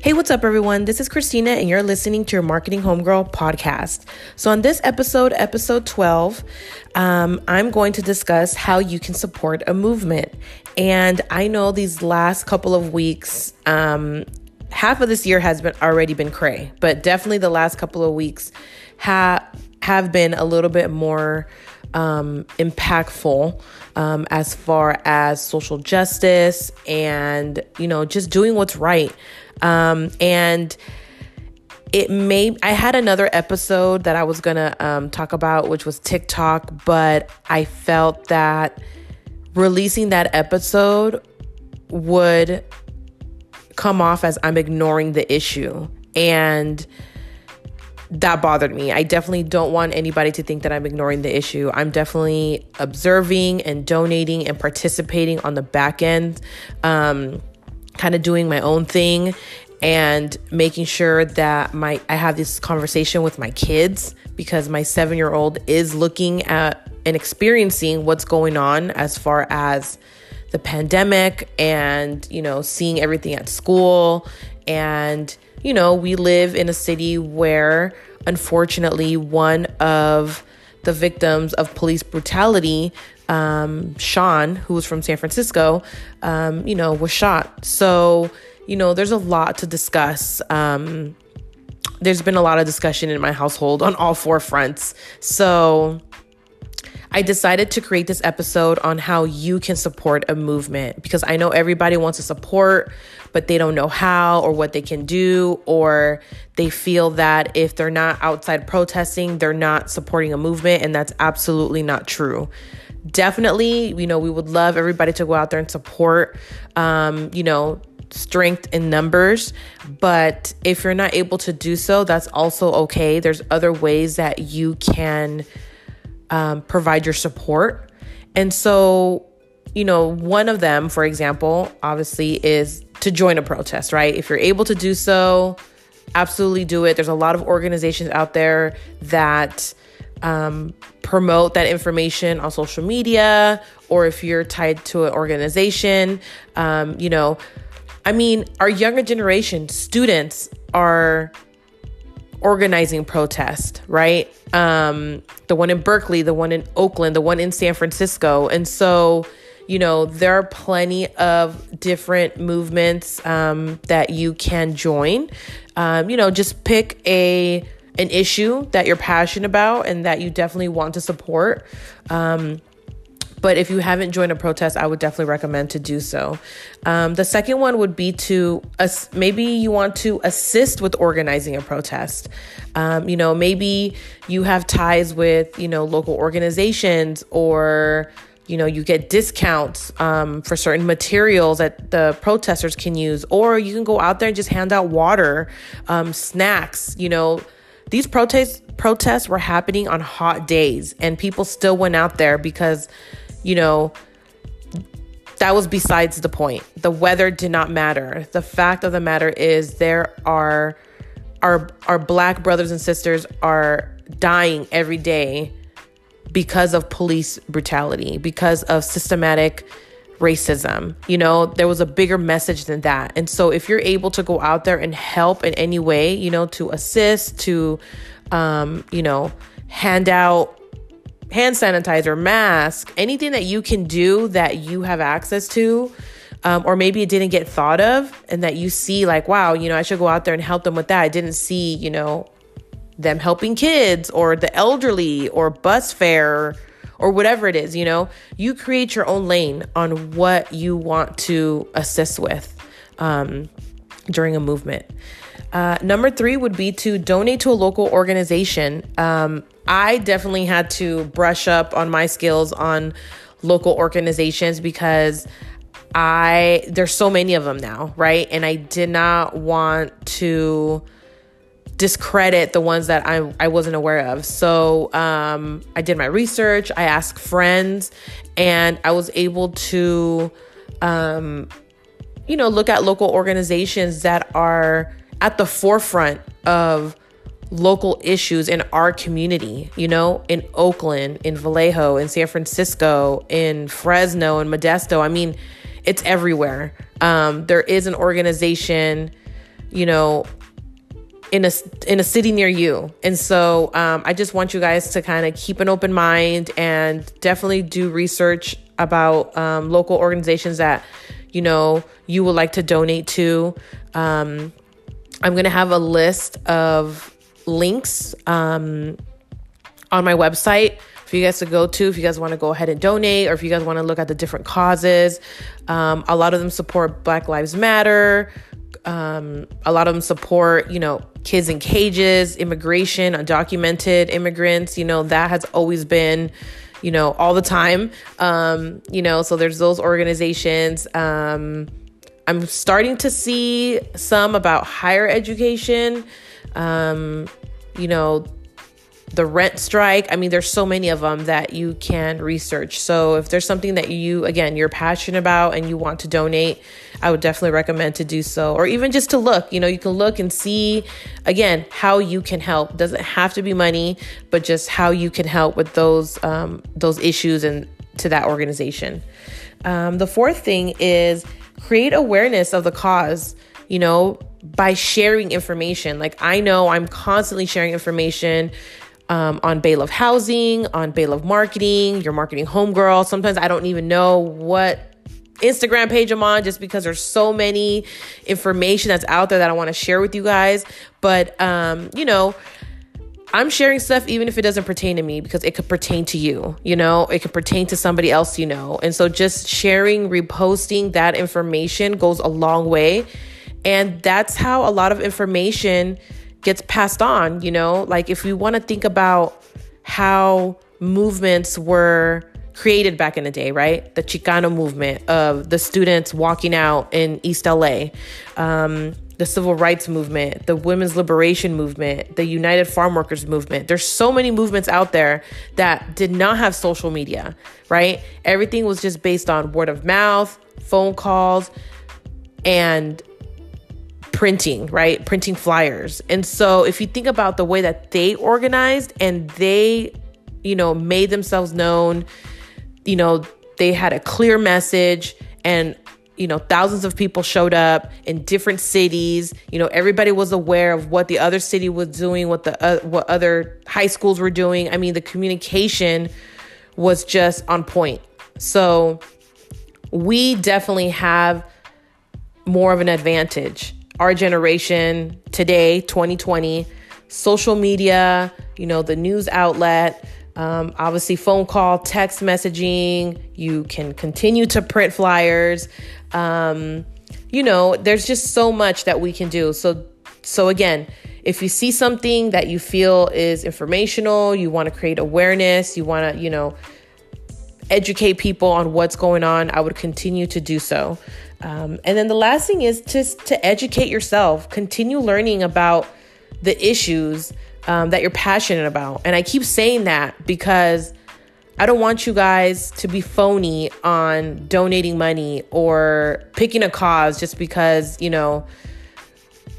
Hey, what's up, everyone? This is Christina, and you're listening to your Marketing Homegirl podcast. So, on this episode, episode 12, um, I'm going to discuss how you can support a movement. And I know these last couple of weeks, um, half of this year has been already been cray, but definitely the last couple of weeks have have been a little bit more um, impactful um, as far as social justice and you know just doing what's right. Um, and it may I had another episode that I was gonna um, talk about, which was TikTok, but I felt that releasing that episode would come off as I'm ignoring the issue. And that bothered me. I definitely don't want anybody to think that I'm ignoring the issue. I'm definitely observing and donating and participating on the back end, um, kind of doing my own thing and making sure that my I have this conversation with my kids because my 7-year-old is looking at and experiencing what's going on as far as the pandemic and, you know, seeing everything at school and you know, we live in a city where, unfortunately, one of the victims of police brutality, um, Sean, who was from San Francisco, um, you know, was shot. So, you know, there's a lot to discuss. Um, there's been a lot of discussion in my household on all four fronts. So, I decided to create this episode on how you can support a movement because I know everybody wants to support, but they don't know how or what they can do, or they feel that if they're not outside protesting, they're not supporting a movement, and that's absolutely not true. Definitely, you know, we would love everybody to go out there and support, um, you know, strength in numbers. But if you're not able to do so, that's also okay. There's other ways that you can um, provide your support. And so, you know, one of them, for example, obviously is to join a protest, right? If you're able to do so, absolutely do it. There's a lot of organizations out there that um, promote that information on social media, or if you're tied to an organization, um, you know, I mean, our younger generation, students are organizing protest, right? Um, the one in Berkeley, the one in Oakland, the one in San Francisco. And so, you know, there are plenty of different movements um, that you can join. Um, you know, just pick a an issue that you're passionate about and that you definitely want to support. Um, but if you haven't joined a protest, I would definitely recommend to do so. Um, the second one would be to uh, maybe you want to assist with organizing a protest. Um, you know, maybe you have ties with you know local organizations or you know you get discounts um, for certain materials that the protesters can use or you can go out there and just hand out water um, snacks you know these protests protests were happening on hot days and people still went out there because you know, that was besides the point. The weather did not matter. The fact of the matter is there are our our black brothers and sisters are dying every day because of police brutality, because of systematic racism. You know, there was a bigger message than that. And so if you're able to go out there and help in any way, you know, to assist, to um, you know, hand out hand sanitizer, mask, anything that you can do that you have access to, um, or maybe it didn't get thought of, and that you see, like, wow, you know, I should go out there and help them with that. I didn't see, you know, them helping kids or the elderly or bus fare or whatever it is, you know, you create your own lane on what you want to assist with um, during a movement. Uh, number three would be to donate to a local organization. Um, I definitely had to brush up on my skills on local organizations because I there's so many of them now, right? And I did not want to discredit the ones that I, I wasn't aware of. So um, I did my research, I asked friends, and I was able to, um, you know, look at local organizations that are at the forefront of local issues in our community, you know, in Oakland, in Vallejo, in San Francisco, in Fresno, in Modesto. I mean, it's everywhere. Um, there is an organization you know, in a in a city near you. And so um, I just want you guys to kind of keep an open mind and definitely do research about um, local organizations that you know you would like to donate to. Um, I'm gonna have a list of links um, on my website for you guys to go to if you guys want to go ahead and donate or if you guys want to look at the different causes. Um, a lot of them support Black Lives Matter. Um, a lot of them support, you know, kids in cages, immigration, undocumented immigrants. You know, that has always been, you know, all the time. Um, you know, so there's those organizations. Um, I'm starting to see some about higher education. Um, you know, the rent strike. I mean, there's so many of them that you can research. So if there's something that you, again, you're passionate about and you want to donate, I would definitely recommend to do so. Or even just to look, you know, you can look and see, again, how you can help. Doesn't have to be money, but just how you can help with those um, those issues and to that organization. Um, the fourth thing is create awareness of the cause. You know, by sharing information. Like I know I'm constantly sharing information um, on Bay-Love Housing, on Bay-Love Marketing, your marketing homegirl. Sometimes I don't even know what Instagram page I'm on just because there's so many information that's out there that I want to share with you guys. But um, you know, I'm sharing stuff even if it doesn't pertain to me because it could pertain to you, you know, it could pertain to somebody else you know. And so just sharing, reposting that information goes a long way. And that's how a lot of information gets passed on, you know? Like if we want to think about how movements were created back in the day, right? The Chicano movement of the students walking out in East LA, um, the civil rights movement, the women's liberation movement, the United Farm Workers movement. There's so many movements out there that did not have social media, right? Everything was just based on word of mouth, phone calls, and printing, right? Printing flyers. And so if you think about the way that they organized and they, you know, made themselves known, you know, they had a clear message and you know thousands of people showed up in different cities you know everybody was aware of what the other city was doing what the uh, what other high schools were doing i mean the communication was just on point so we definitely have more of an advantage our generation today, 2020, social media, you know, the news outlet, um, obviously phone call, text messaging. You can continue to print flyers. Um, you know, there's just so much that we can do. So, so again, if you see something that you feel is informational, you want to create awareness, you want to, you know, educate people on what's going on, I would continue to do so. Um, and then the last thing is just to educate yourself, continue learning about the issues um, that you're passionate about. And I keep saying that because I don't want you guys to be phony on donating money or picking a cause just because, you know,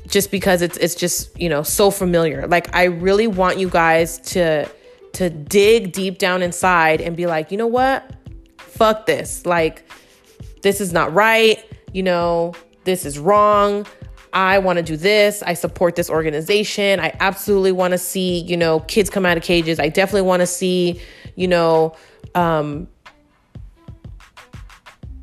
just because it's it's just, you know, so familiar. Like I really want you guys to to dig deep down inside and be like, "You know what? Fuck this." Like this is not right you know, this is wrong. I want to do this. I support this organization. I absolutely want to see, you know, kids come out of cages. I definitely want to see, you know, um,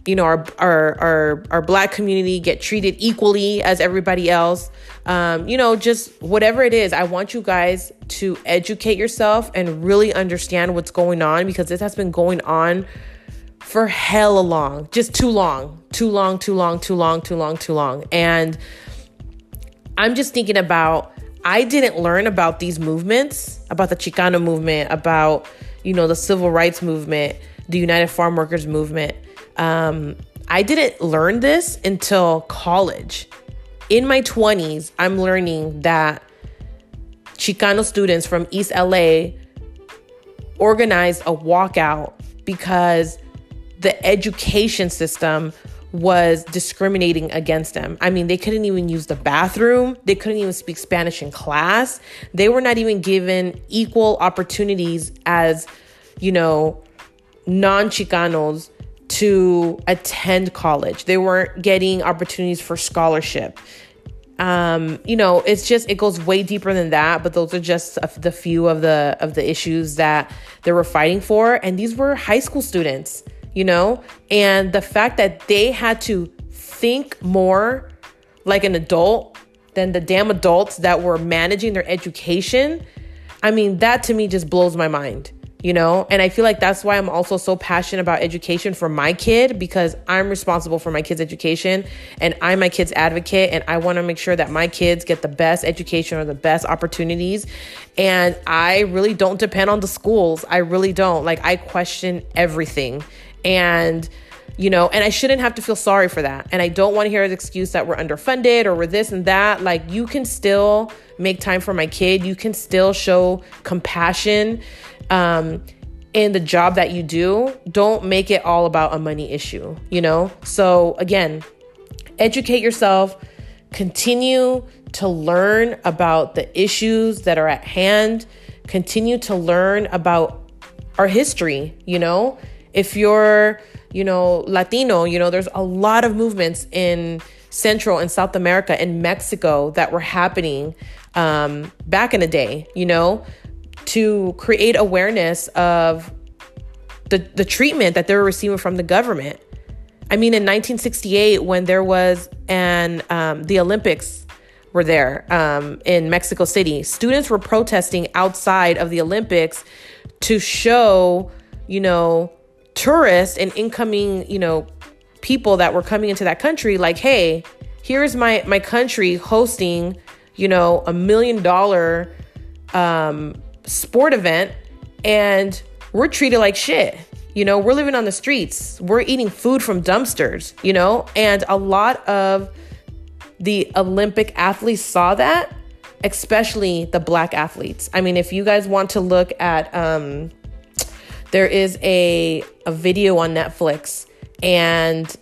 you know, our, our our our black community get treated equally as everybody else. Um, you know, just whatever it is, I want you guys to educate yourself and really understand what's going on because this has been going on for hella long, just too long, too long, too long, too long, too long, too long. And I'm just thinking about, I didn't learn about these movements, about the Chicano movement, about, you know, the civil rights movement, the United Farm Workers movement. Um, I didn't learn this until college. In my 20s, I'm learning that Chicano students from East LA organized a walkout because the education system was discriminating against them. I mean, they couldn't even use the bathroom, they couldn't even speak Spanish in class. They were not even given equal opportunities as, you know, non Chicanos to attend college. They weren't getting opportunities for scholarship. um, you know, it's just it goes way deeper than that. But those are just the few of the of the issues that they were fighting for, and these were high school students, you know, and the fact that they had to think more like an adult than the damn adults that were managing their education. I mean, that to me just blows my mind you know? And I feel like that's why I'm also so passionate about education for my kid because I'm responsible for my kid's education and I'm my kid's advocate and I want to make sure that my kids get the best education or the best opportunities. And I really don't depend on the schools. I really don't. Like, I question everything. And you know, and I shouldn't have to feel sorry for that. And I don't want to hear an excuse that we're underfunded or we're this and that. Like, you can still make time for my kid, you can still show compassion um, in the job that you do, don't make it all about a money issue, you know? So, again, educate yourself, continue to learn about the issues that are at hand, continue to learn about our history, you know? If you're, you know, Latino, you know, there's a lot of movements in Central and South America and Mexico that were happening um, back in the day, you know? to create awareness of the, the treatment that they were receiving from the government. I mean, in 1968, when there was an um, the Olympics were there um, in Mexico City, students were protesting outside of the Olympics to show, you know, tourists and incoming, you know, people that were coming into that country, like, hey, here's my my country hosting, you know, a million dollar um, sport event and we're treated like shit. You know, we're living on the streets. We're eating food from dumpsters, you know? And a lot of the Olympic athletes saw that, especially the black athletes. I mean, if you guys want to look at um there is a a video on Netflix and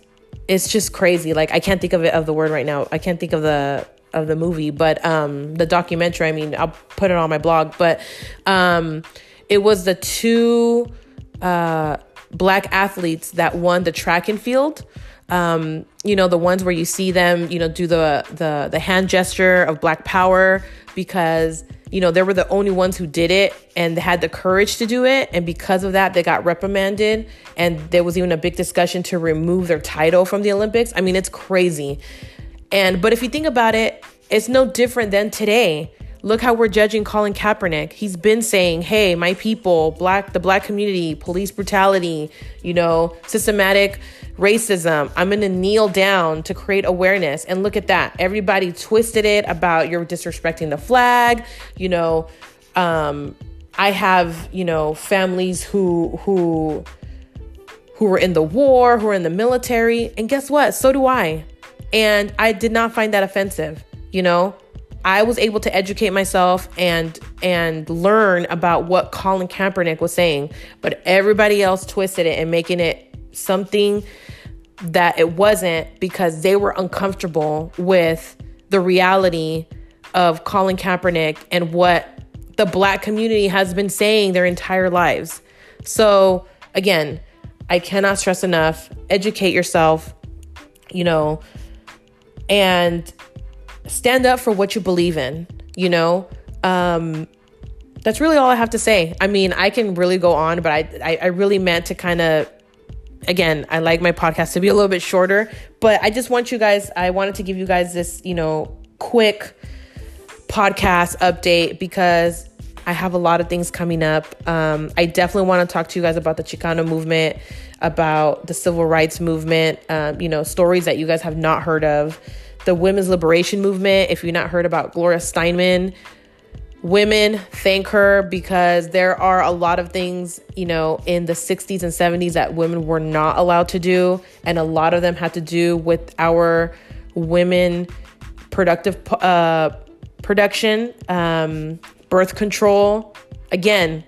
it's just crazy. Like I can't think of it of the word right now. I can't think of the of the movie, but um, the documentary. I mean, I'll put it on my blog, but um, it was the two uh, black athletes that won the track and field. Um, you know, the ones where you see them, you know, do the the the hand gesture of black power because you know they were the only ones who did it and had the courage to do it. And because of that they got reprimanded. And there was even a big discussion to remove their title from the olympics. I mean it's crazy. And but if you think about it, it's no different than today. Look how we're judging Colin Kaepernick. He's been saying, "Hey, my people, black the black community, police brutality, you know, systematic racism. I'm going to kneel down to create awareness." And look at that. Everybody twisted it about you're disrespecting the flag, you know, um I have, you know, families who who who were in the war, who were in the military, and guess what? So do I. And I did not find that offensive, you know? I was able to educate myself and and learn about what Colin Kaepernick was saying, but everybody else twisted it and making it something that it wasn't because they were uncomfortable with the reality of Colin Kaepernick and what the black community has been saying their entire lives. So, again, I cannot stress enough educate yourself, you know, and stand up for what you believe in, you know? Um, that's really all I have to say. I mean, I can really go on, but I, I, I really meant to kind of, again, I like my podcast to be a little bit shorter, but I just want you guys, I wanted to give you guys this, you know, quick podcast update because I have a lot of things coming up. Um, I definitely want to talk to you guys about the Chicano movement, about the civil rights movement, um, you know, stories that you guys have not heard of. The women's liberation movement, if you've not heard about Gloria Steinem, women thank her because there are a lot of things, you know, in the 60s and 70s that women were not allowed to do. And a lot of them had to do with our women productive uh, production. Um, birth control. Again,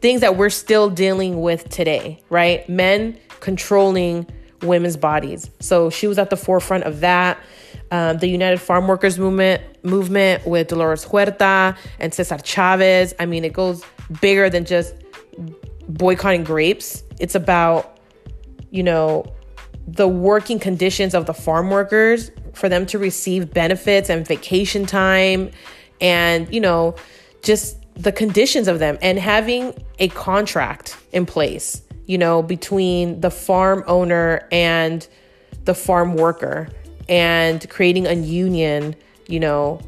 things that we're still dealing with today, right? Men controlling women's bodies. So she was at the forefront of that. Um, the United Farm Workers movement movement with Dolores Huerta and Cesar Chavez. I mean, it goes bigger than just boycotting grapes. It's about, you know, the working conditions of the farm workers for them to receive benefits and vacation time and, you know, just the conditions of them and having a contract in place, you know, between the farm owner and the farm worker and creating a union, you know,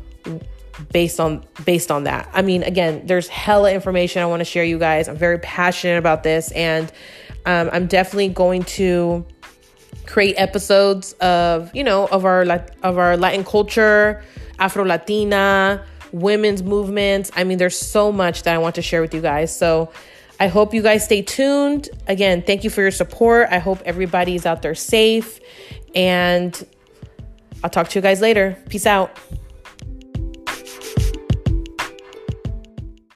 based on based on that. I mean, again, there's hella information I want to share you guys. I'm very passionate about this and um, I'm definitely going to create episodes of, you know, of our of our Latin culture, Afro Latina, women's movements. I mean, there's so much that I want to share with you guys. So I hope you guys stay tuned. Again, thank you for your support. I hope everybody's out there safe. And I'll talk to you guys later. Peace out.